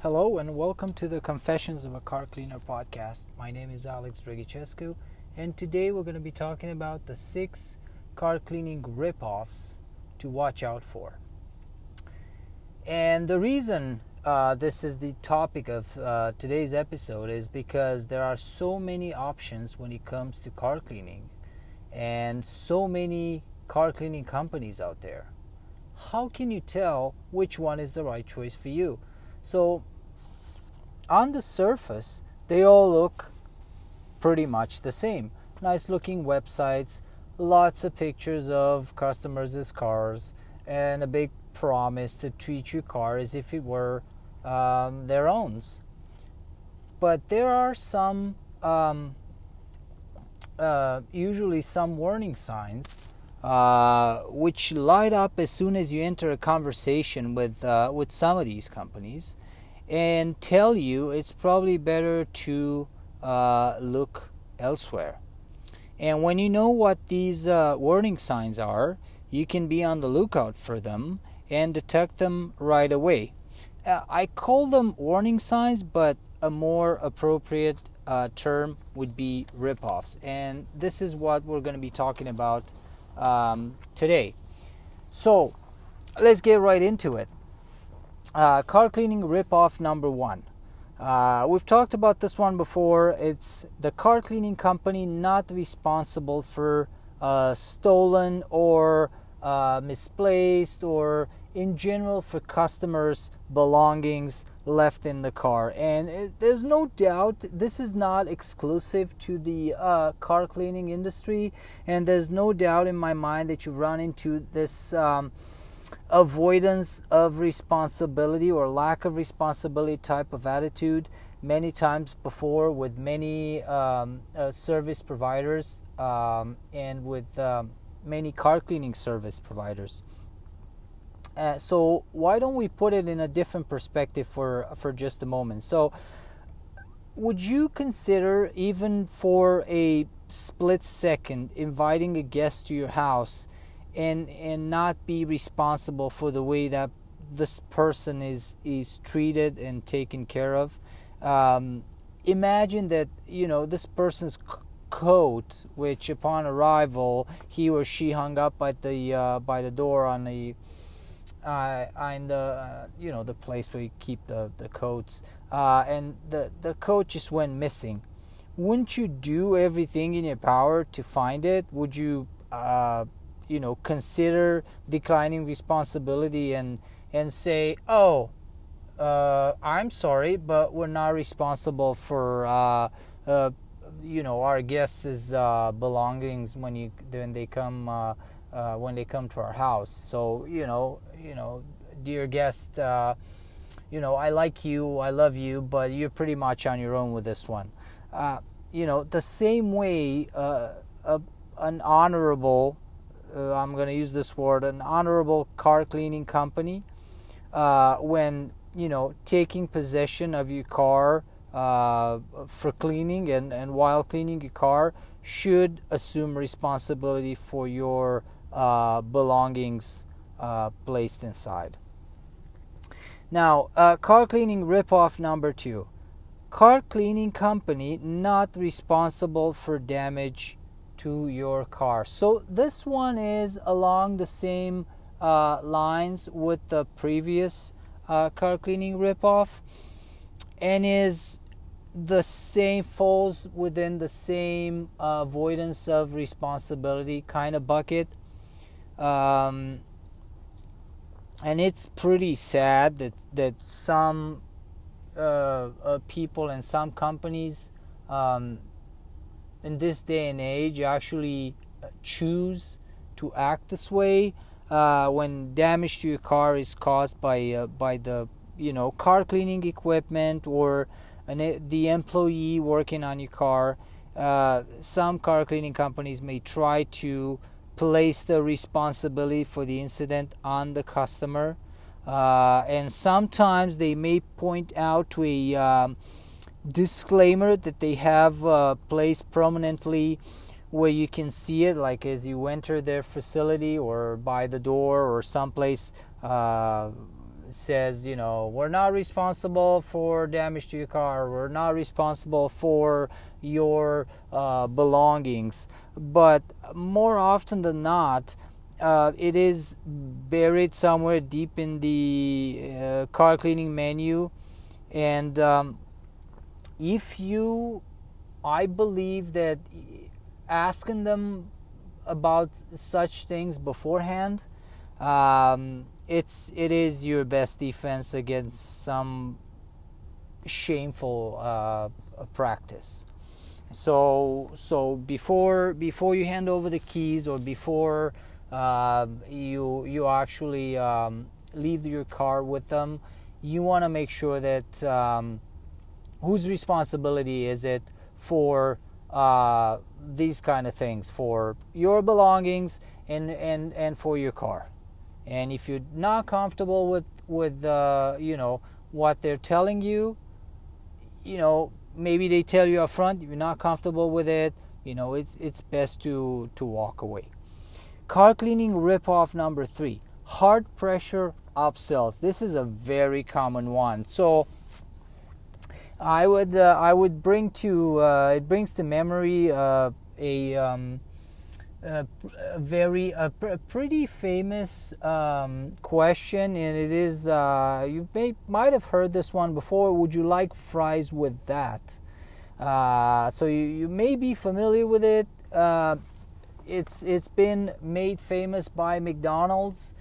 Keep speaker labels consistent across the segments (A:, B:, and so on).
A: Hello and welcome to the Confessions of a Car Cleaner podcast. My name is Alex Dragicescu, and today we're going to be talking about the six car cleaning ripoffs to watch out for. And the reason uh, this is the topic of uh, today's episode is because there are so many options when it comes to car cleaning, and so many car cleaning companies out there. How can you tell which one is the right choice for you? So, on the surface, they all look pretty much the same. Nice looking websites, lots of pictures of customers' cars, and a big promise to treat your car as if it were um, their own. But there are some, um, uh, usually some warning signs. Uh, which light up as soon as you enter a conversation with uh, with some of these companies, and tell you it's probably better to uh, look elsewhere. And when you know what these uh, warning signs are, you can be on the lookout for them and detect them right away. Uh, I call them warning signs, but a more appropriate uh, term would be ripoffs. And this is what we're going to be talking about um, today. So let's get right into it. Uh, car cleaning ripoff number one. Uh, we've talked about this one before. It's the car cleaning company not responsible for uh, stolen or uh, misplaced or in general for customers' belongings left in the car. And it, there's no doubt this is not exclusive to the uh, car cleaning industry. And there's no doubt in my mind that you run into this. Um, avoidance of responsibility or lack of responsibility type of attitude many times before with many um, uh, service providers um, and with um, many car cleaning service providers. Uh, so why don't we put it in a different perspective for for just a moment? So would you consider even for a split second inviting a guest to your house and and not be responsible for the way that this person is is treated and taken care of. Um, imagine that you know this person's coat, which upon arrival he or she hung up at the uh, by the door on the uh, on the uh, you know the place where you keep the the coats, uh, and the the coat just went missing. Wouldn't you do everything in your power to find it? Would you uh, you know consider declining responsibility and and say oh uh, I'm sorry but we're not responsible for uh, you know our guests' belongings when you when they come uh, when they come to our house so you know you know dear guest you know I like you I love you but you're pretty much on your own with this one. You know the same way a, an honorable uh, I'm going to use this word, an honorable car cleaning company, uh, when you know taking possession of your car uh, for cleaning and, and while cleaning your car should assume responsibility for your uh, belongings uh, placed inside. Now, uh, car cleaning ripoff number two. Car cleaning company not responsible for damage to your car. So this one is along the same uh, lines with the previous uh, car cleaning ripoff and is the same falls within the same uh, avoidance of responsibility kind of bucket um, and it's pretty sad that that some uh, uh, people and some companies um, in this day and age actually uh, choose to act this way uh, when damage to your car is caused by uh, by the you know car cleaning equipment or an, the employee working on your car. Uh, some car cleaning companies may try to place the responsibility for the incident on the customer, uh, and sometimes they may point out to a um, disclaimer that they have uh, placed prominently where you can see it like as you enter their facility or by the door or someplace uh, says, you know, we're not responsible for damage to your car, we're not responsible for your uh, belongings. But more often than not, uh, it is buried somewhere deep in the uh, car cleaning menu. And um, if you, I believe that asking them about such things beforehand, um, it's it is your best defense against some shameful uh, practice. So so before before you hand over the keys or before uh, you you actually um, leave your car with them, you want to make sure that um, whose responsibility is it for uh, these kind of things for your belongings and and and for your car. And if you're not comfortable with with uh, you know what they're telling you, you know maybe they tell you up front you're not comfortable with it. You know it's it's best to to walk away. Car cleaning ripoff number three: hard pressure upsells. This is a very common one. So I would uh, I would bring to uh, it brings to memory uh, a, um, a, very a, pr- pretty famous um, question, and it is uh, you may might have heard this one before. Would you like fries with that? Uh, so you, you may be familiar with it. Uh, it's it's been made famous by McDonald's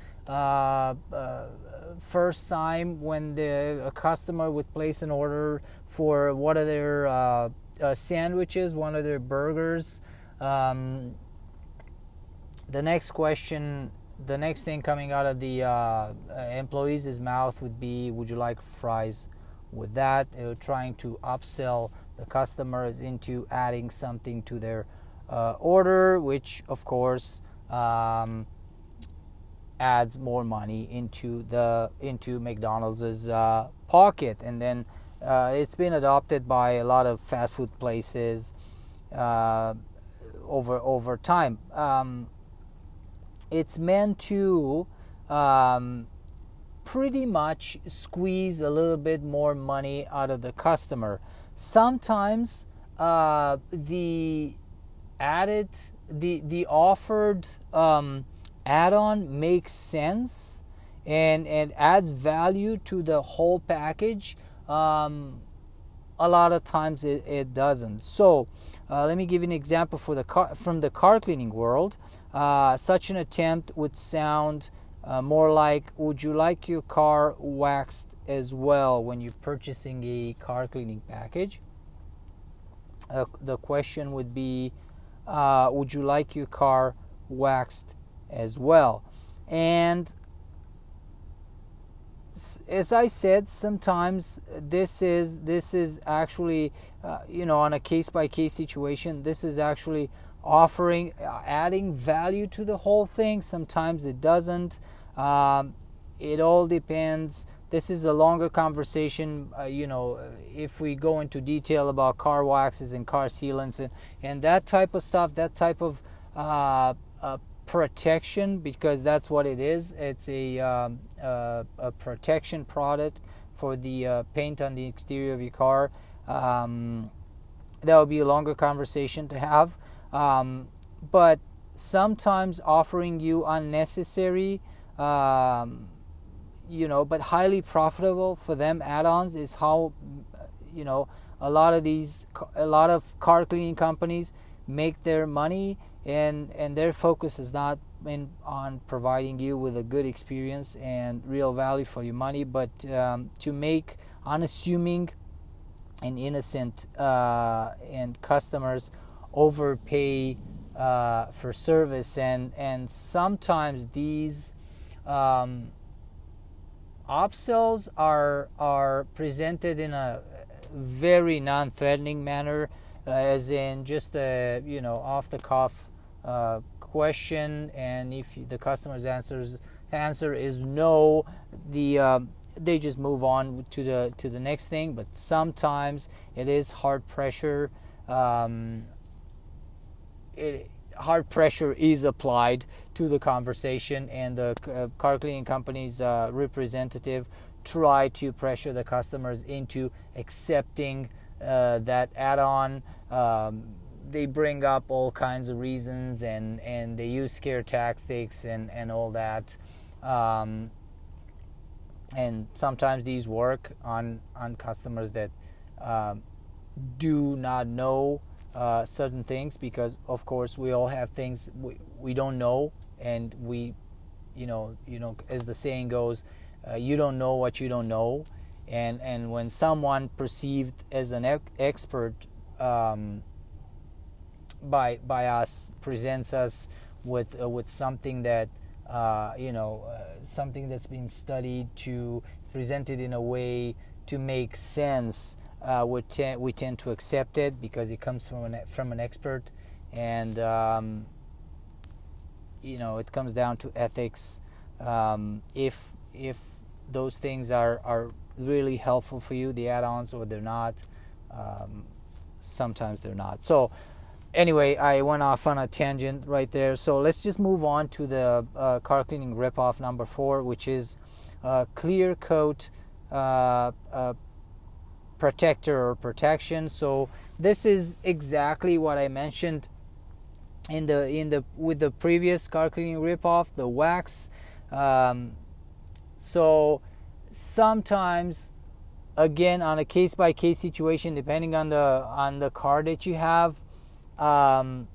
A: first time when the a customer would place an order for one of their uh, uh, sandwiches, one of their burgers. Um, the next question, the next thing coming out of the uh, employee's mouth would be, "Would you like fries?" With that, trying to upsell the customers into adding something to their uh, order, which of course. Um, adds more money into the into McDonald's uh, pocket, and then uh, it's been adopted by a lot of fast food places uh, over over time. Um, it's meant to um, pretty much squeeze a little bit more money out of the customer. Sometimes uh, the added the the offered um, add-on makes sense and and adds value to the whole package um, a lot of times it, it doesn't so uh, let me give you an example for the car, from the car cleaning world uh, such an attempt would sound uh, more like would you like your car waxed as well when you're purchasing a car cleaning package uh, the question would be uh, would you like your car waxed as well. And as I said, sometimes this is this is actually, uh, you know, on a case by case situation. This is actually offering, uh, adding value to the whole thing. Sometimes it doesn't. Um, it all depends. This is a longer conversation. Uh, you know, if we go into detail about car waxes and car sealants and and that type of stuff, that type of uh, uh protection because that's what it is. It's a, um, a protection product for the uh, paint on the exterior of your car. Um, that would be a longer conversation to have. Um, but sometimes offering you unnecessary, um, you know, but highly profitable for them add-ons is how, you know, a lot of these, a lot of car cleaning companies make their money and and their focus is not in, on providing you with a good experience and real value for your money, but um, to make unassuming and innocent uh, and customers overpay uh, for service, and and sometimes these um, upsells are are presented in a very non-threatening manner, uh, as in just a you know off the cuff uh, question, and if the customer's answers answer is no, the um, they just move on to the to the next thing. But sometimes it is hard pressure. Um, it, hard pressure is applied to the conversation, and the uh, car cleaning company's uh, representative try to pressure the customers into accepting uh, that add-on. Um, they bring up all kinds of reasons and, and they use scare tactics and, and all that. Um, and sometimes these work on, on customers that uh, do not know uh, certain things because, of course, we all have things we, we don't know, and we, you know, you know, as the saying goes, uh, you don't know what you don't know, and and when someone perceived as an expert um, by by us presents us with uh, with something that uh, you know uh, something that's been studied to present it in a way to make sense uh, we, te- we tend to accept it because it comes from an from an expert. And um, you know it comes down to ethics. Um, if if those things are are really helpful for you the add-ons or they're not um, sometimes they're not. So anyway, I went off on a tangent right there. So let's just move on to the uh, car cleaning ripoff number four, which is uh, clear coat uh, uh, protector or protection. So this is exactly what I mentioned in the in the with the previous car cleaning ripoff, the wax. Um, so sometimes again on a case by case situation depending on the on the car that you have um,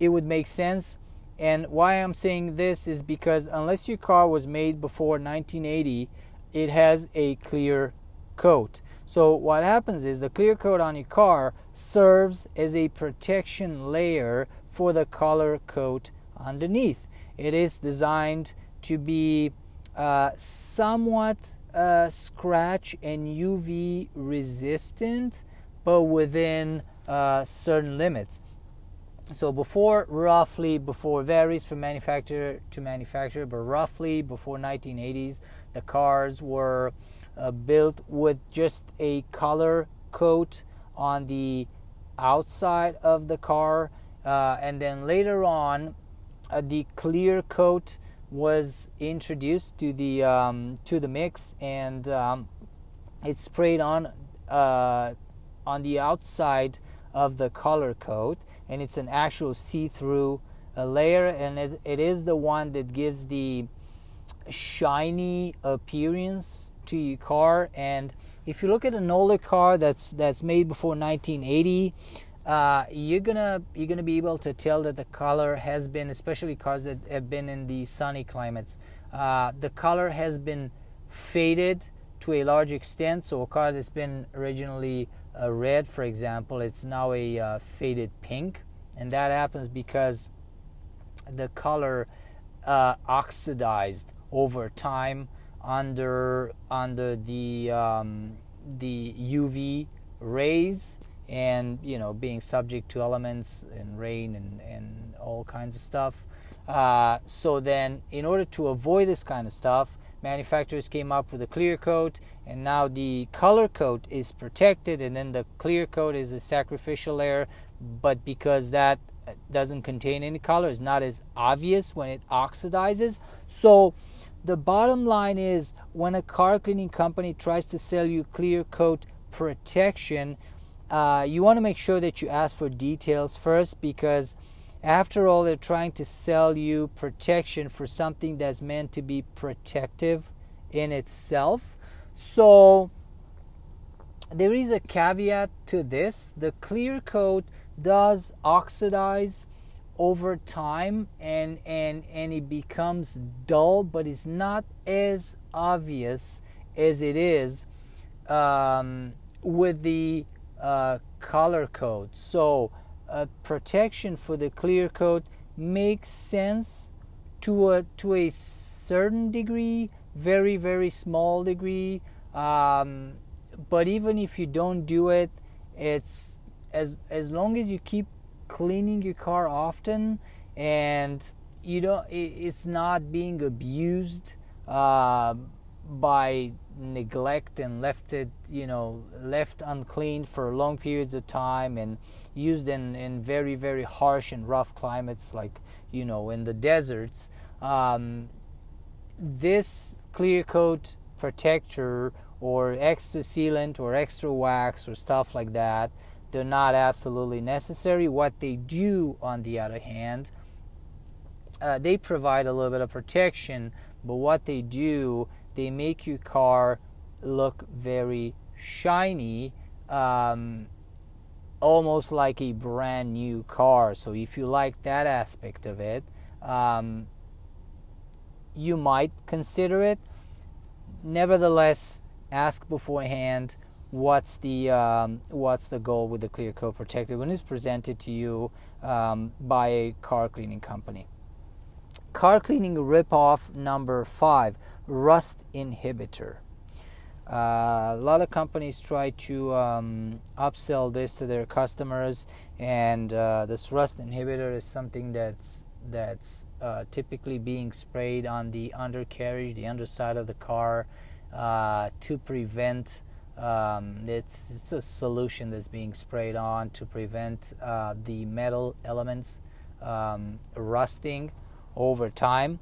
A: it would make sense. And why I'm saying this is because unless your car was made before 1980, it has a clear coat. So what happens is the clear coat on your car serves as a protection layer for the color coat underneath. It is designed to be uh, somewhat uh, scratch and UV resistant but within uh, certain limits. So before, roughly before varies from manufacturer to manufacturer, but roughly before 1980s, the cars were uh, built with just a color coat on the outside of the car, uh, and then later on, uh, the clear coat was introduced to the um, to the mix, and um, sprayed on uh, on the outside of the color coat and it's an actual see-through uh, layer and it, it is the one that gives the shiny appearance to your car. And if you look at an older car that's that's made before 1980 uh, you're gonna you're gonna be able to tell that the color has been especially cars that have been in the sunny climates uh, the color has been faded to a large extent. So a car that's been originally red, for example, it's now a uh, faded pink, and that happens because the color uh, oxidized over time under under the um, the UV rays and you know being subject to elements and rain and, and all kinds of stuff. Uh, so then, in order to avoid this kind of stuff, manufacturers came up with a clear coat and now the color coat is protected and then the clear coat is the sacrificial layer. But because that doesn't contain any color it's not as obvious when it oxidizes. So the bottom line is when a car cleaning company tries to sell you clear coat protection uh, you want to make sure that you ask for details first because after all, they're trying to sell you protection for something that's meant to be protective in itself. So, there is a caveat to this the clear coat does oxidize over time and and and it becomes dull but it's not as obvious as it is um, with the uh, color coat so uh, protection for the clear coat makes sense to a to a certain degree, very very small degree. Um, but even if you don't do it, it's as as long as you keep cleaning your car often and you don't it's not being abused uh, by neglect and left it, you know, left uncleaned for long periods of time and used in, in very, very harsh and rough climates like, you know, in the deserts, um, this clear coat protector or extra sealant or extra wax or stuff like that, they're not absolutely necessary. What they do, on the other hand, uh, they provide a little bit of protection, but what they do they make your car look very shiny, um, almost like a brand new car. So if you like that aspect of it, um, you might consider it. Nevertheless, ask beforehand what's the um, what's the goal with the clear coat protector when it's presented to you um, by a car cleaning company. Car cleaning ripoff number five rust inhibitor. Uh, a lot of companies try to um, upsell this to their customers, and uh, this rust inhibitor is something that's that's uh, typically being sprayed on the undercarriage, the underside of the car, uh, to prevent. Um, it's, it's, a solution that's being sprayed on to prevent uh, the metal elements um, rusting over time.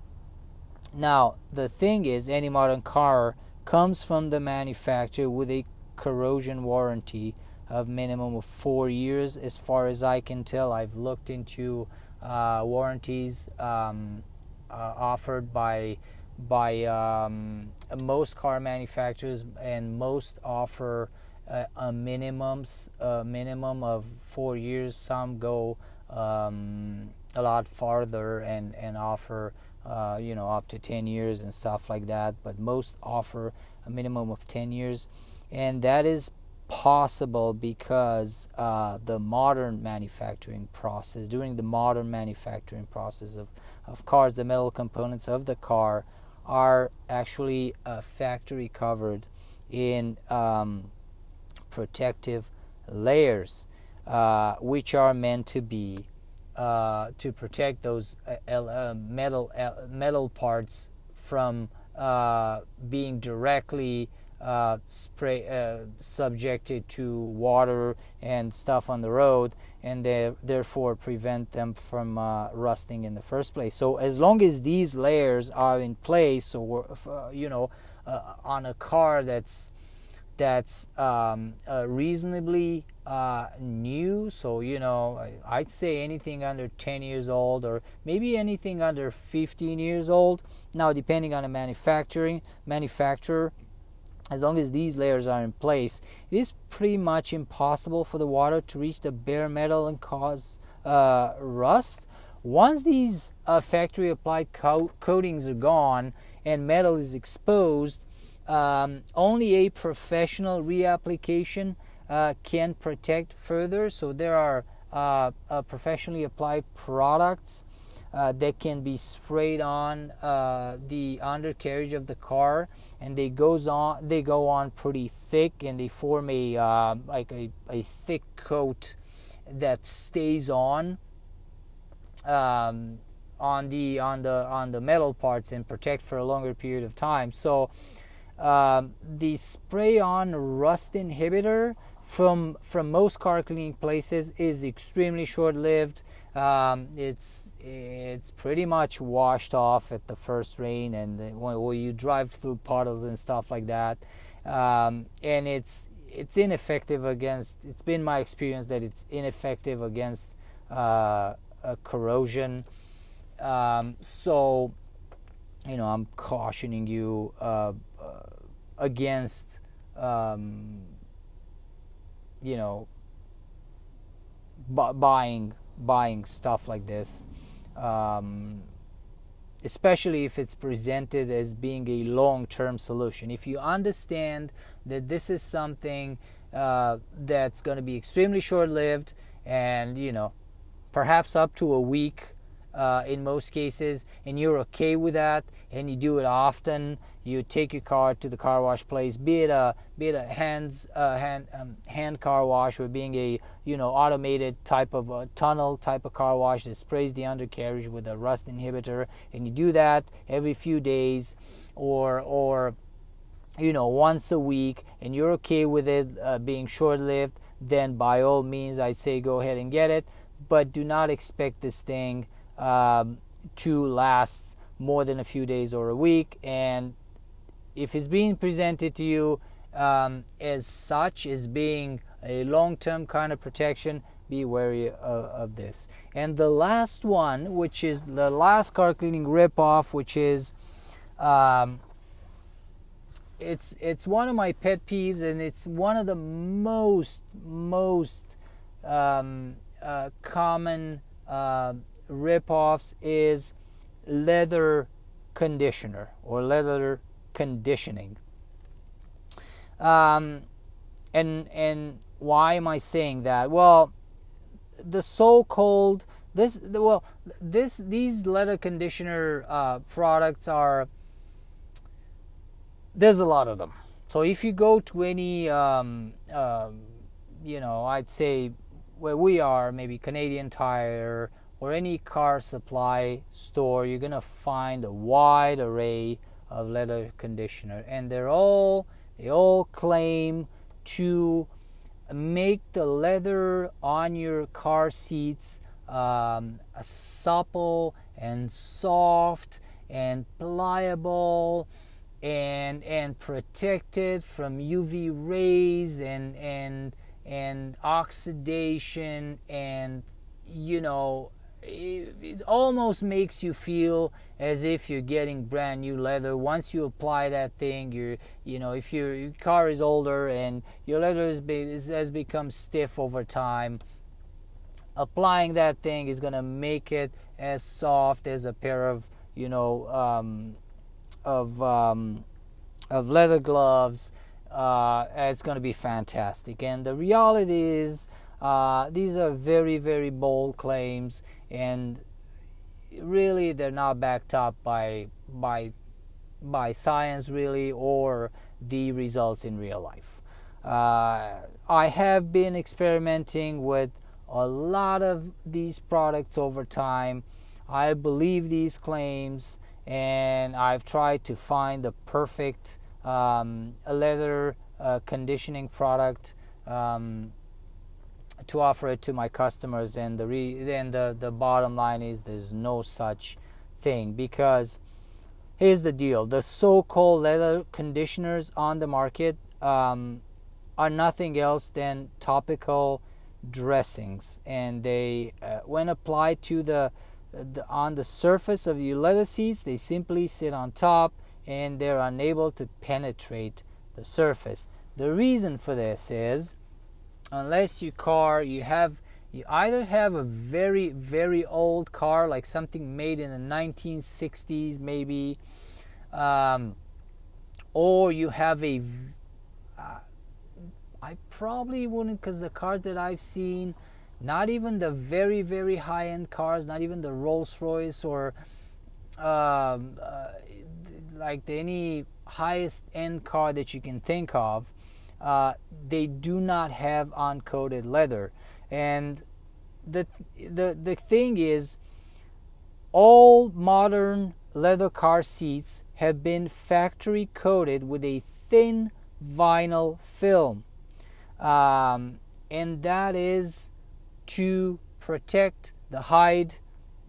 A: Now, the thing is, any modern car comes from the manufacturer with a corrosion warranty of minimum of four years. As far as I can tell, I've looked into uh, warranties um, uh, offered by by um, most car manufacturers, and most offer uh, a minimums a minimum of four years. Some go um, a lot farther and and offer uh, you know, up to 10 years and stuff like that, but most offer a minimum of 10 years, and that is possible because uh, the modern manufacturing process, during the modern manufacturing process of, of cars, the metal components of the car are actually uh, factory covered in um, protective layers, uh, which are meant to be uh, to protect those uh, uh metal metal parts from uh, being directly spray subjected to water and stuff on the road, and they therefore prevent them from rusting in the first place. So as long as these layers are in place, or you know, on a car that's that's um, reasonably uh, new. So, you know, I'd say anything under 10 years old or maybe anything under 15 years old. Now, depending on the manufacturing manufacturer, as long as these layers are in place, it is pretty much impossible for the water to reach the bare metal and cause uh, rust. Once these uh, factory applied co- coatings are gone and metal is exposed, um, only a professional reapplication uh, can protect further. So there are uh, uh, professionally applied products uh, that can be sprayed on uh, the undercarriage of the car, and they goes on. They go on pretty thick, and they form a uh, like a, a thick coat that stays on. Um, on the on the on the metal parts and protect for a longer period of time. So um, the spray on rust inhibitor from from most car cleaning places is extremely short lived. Um, it's it's pretty much washed off at the first rain, and when, when you drive through puddles and stuff like that, um, and it's it's ineffective against. It's been my experience that it's ineffective against uh, corrosion. Um, so, you know, I'm cautioning you uh, uh, against. You know bu- buying buying stuff like this um, especially if it's presented as being a long-term solution. If you understand that this is something uh, that's going to be extremely short-lived and you know perhaps up to a week uh, in most cases, and you're okay with that, and you do it often. You take your car to the car wash place, be it a be it a hands uh, hand um, hand car wash or being a you know automated type of a tunnel type of car wash that sprays the undercarriage with a rust inhibitor, and you do that every few days, or or you know, once a week and you're okay with it uh, being short lived, then by all means, I'd say go ahead and get it. But do not expect this thing um, to last more than a few days or a week. And if it's being presented to you um, as such, as being a long term kind of protection, be wary of, of, this. And the last one, which is the last car cleaning ripoff, which is um, it's it's one of my pet peeves, and it's one of the most most um, uh, common uh, ripoffs is leather conditioner or leather conditioning. Um, and and why am I saying that? Well, the so-called this well this these leather conditioner uh, products are there's a lot of them. So if you go to any um, uh, you know I'd say where we are maybe Canadian Tire or any car supply store, you're gonna find a wide array of leather conditioner, and they're all they all claim to make the leather on your car seats um, supple and soft and pliable and and protected from UV rays and and and oxidation and you know it, almost makes you feel as if you're getting brand new leather. Once you apply that thing you're you know if your car is older and your leather is, has become stiff over time applying that thing is going to make it as soft as a pair of you know um, of um, of leather gloves uh, it's going to be fantastic. And the reality is uh, these are very very bold claims and really they're not backed up by by by science really or the results in real life. Uh, I have been experimenting with a lot of these products over time. I believe these claims, and I've tried to find the perfect um, leather uh, conditioning product um, to offer it to my customers and the re- and the, the bottom line is there's no such thing because here's the deal. The so-called leather conditioners on the market um, are nothing else than topical dressings and they uh, when applied to the, the on the surface of your leather seats they simply sit on top and they're unable to penetrate the surface. The reason for this is unless your car you have you either have a very very old car like something made in the 1960s maybe um, or you have a uh, I probably wouldn't because the cars that I've seen not even the very very high end cars not even the Rolls Royce or um, uh, like the, any highest end car that you can think of uh, they do not have uncoated leather. And the, the, the thing is, all modern leather car seats have been factory coated with a thin vinyl film. Um, and that is to protect the hide,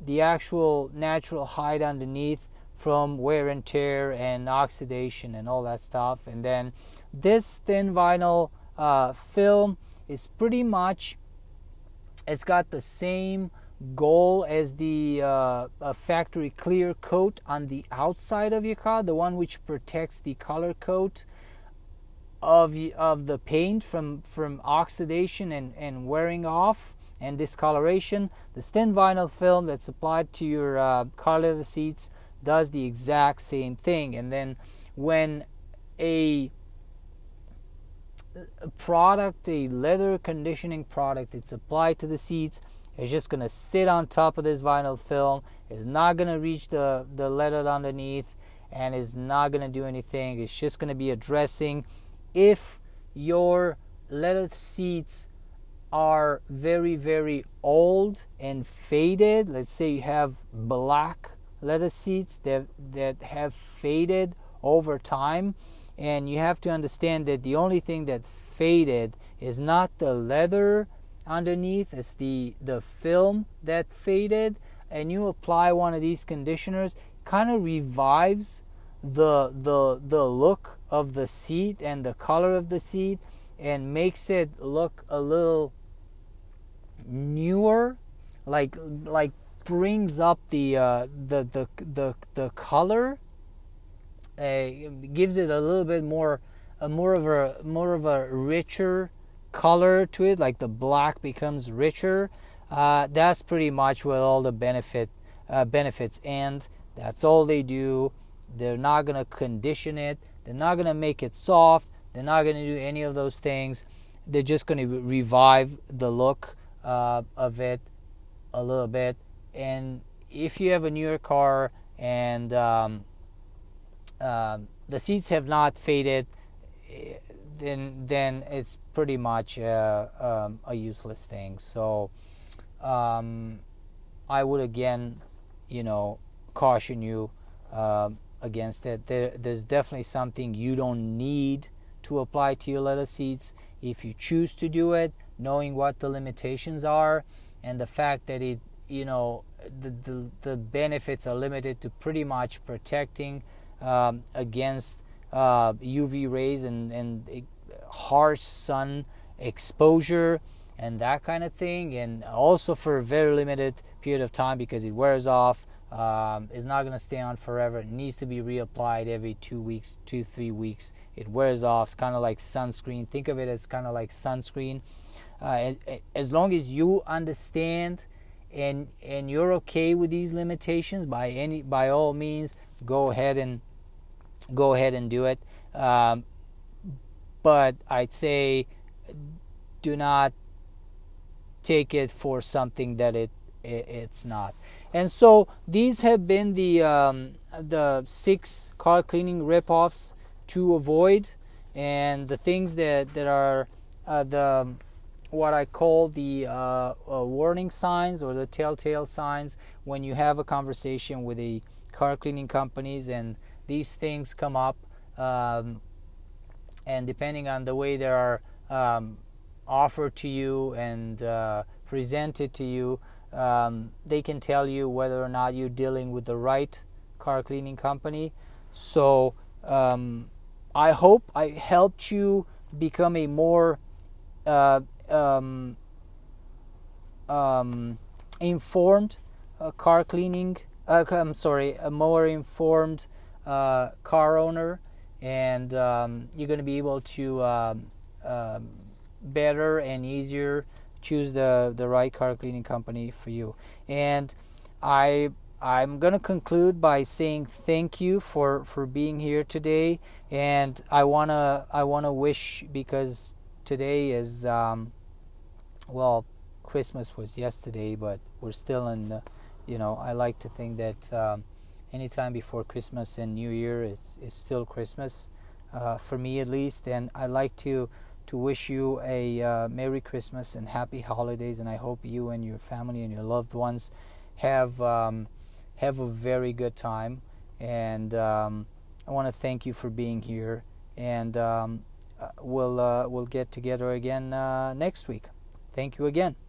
A: the actual natural hide underneath from wear and tear and oxidation and all that stuff. And then this thin vinyl uh, film is pretty much it's got the same goal as the uh, factory clear coat on the outside of your car, the one which protects the color coat of of the paint from from oxidation and, and wearing off and discoloration. The thin vinyl film that's applied to your uh, car leather seats does the exact same thing. And then when a a product, a leather conditioning product, it's applied to the seats. It's just going to sit on top of this vinyl film. It's not going to reach the, the leather underneath and it's not going to do anything. It's just going to be a dressing. If your leather seats are very, very old and faded, let's say you have black leather seats that, that have faded over time, and you have to understand that the only thing that faded is not the leather underneath it's the the film that faded. And you apply one of these conditioners kind of revives the the the look of the seat and the color of the seat and makes it look a little newer like like brings up the uh, the, the the the color gives it a little bit more a more of a more of a richer color to it like the black becomes richer. Uh, that's pretty much what all the benefit uh, benefits and that's all they do. They're not to condition it. They're not to make it soft. They're not to do any of those things. They're just to revive the look uh, of it a little bit. And if you have a newer car and um, um the seats have not faded then then it's pretty much uh, um, a useless thing. So um, I would again, you know, caution you uh, against it. There, there's definitely something you don't need to apply to your leather seats if you choose to do it, knowing what the limitations are and the fact that it, you know, the the, the benefits are limited to pretty much protecting um, against uh, UV rays and, and harsh sun exposure and that kind of thing, and also for a very limited period of time because it wears off. Um, it's not going to stay on forever. It needs to be reapplied every two weeks, two three weeks. It wears off. It's kind of like sunscreen. Think of it as kind of like sunscreen. Uh, as long as you understand and and you're okay with these limitations, by any by all means, go ahead and go ahead and do it. Um, but I'd say do not take it for something that it, it it's not. And so these have been the um, the six car cleaning ripoffs to avoid, and the things that that are uh, the what I call the uh, uh, warning signs or the telltale signs when you have a conversation with the car cleaning companies and these things come up, um, and depending on the way they are um, offered to you and uh, presented to you, um, they can tell you whether or not you're dealing with the right car cleaning company. So um, I hope I helped you become a more uh, um, um, informed uh, car cleaning. Uh, I'm sorry, a more informed uh, car owner, and um, you're going to be able to um, um, better and easier choose the the right car cleaning company for you. And I I'm gonna conclude by saying thank you for for being here today, and I wanna I wanna wish because today is um, well Christmas was yesterday, but we're still in. The, you know, I like to think that um, anytime before Christmas and New Year, it's, it's still Christmas uh, for me at least. And I like to to wish you a uh, Merry Christmas and Happy Holidays. And I hope you and your family and your loved ones have um, have a very good time. And um, I want to thank you for being here. And um, uh, we'll uh, we'll get together again uh, next week. Thank you again.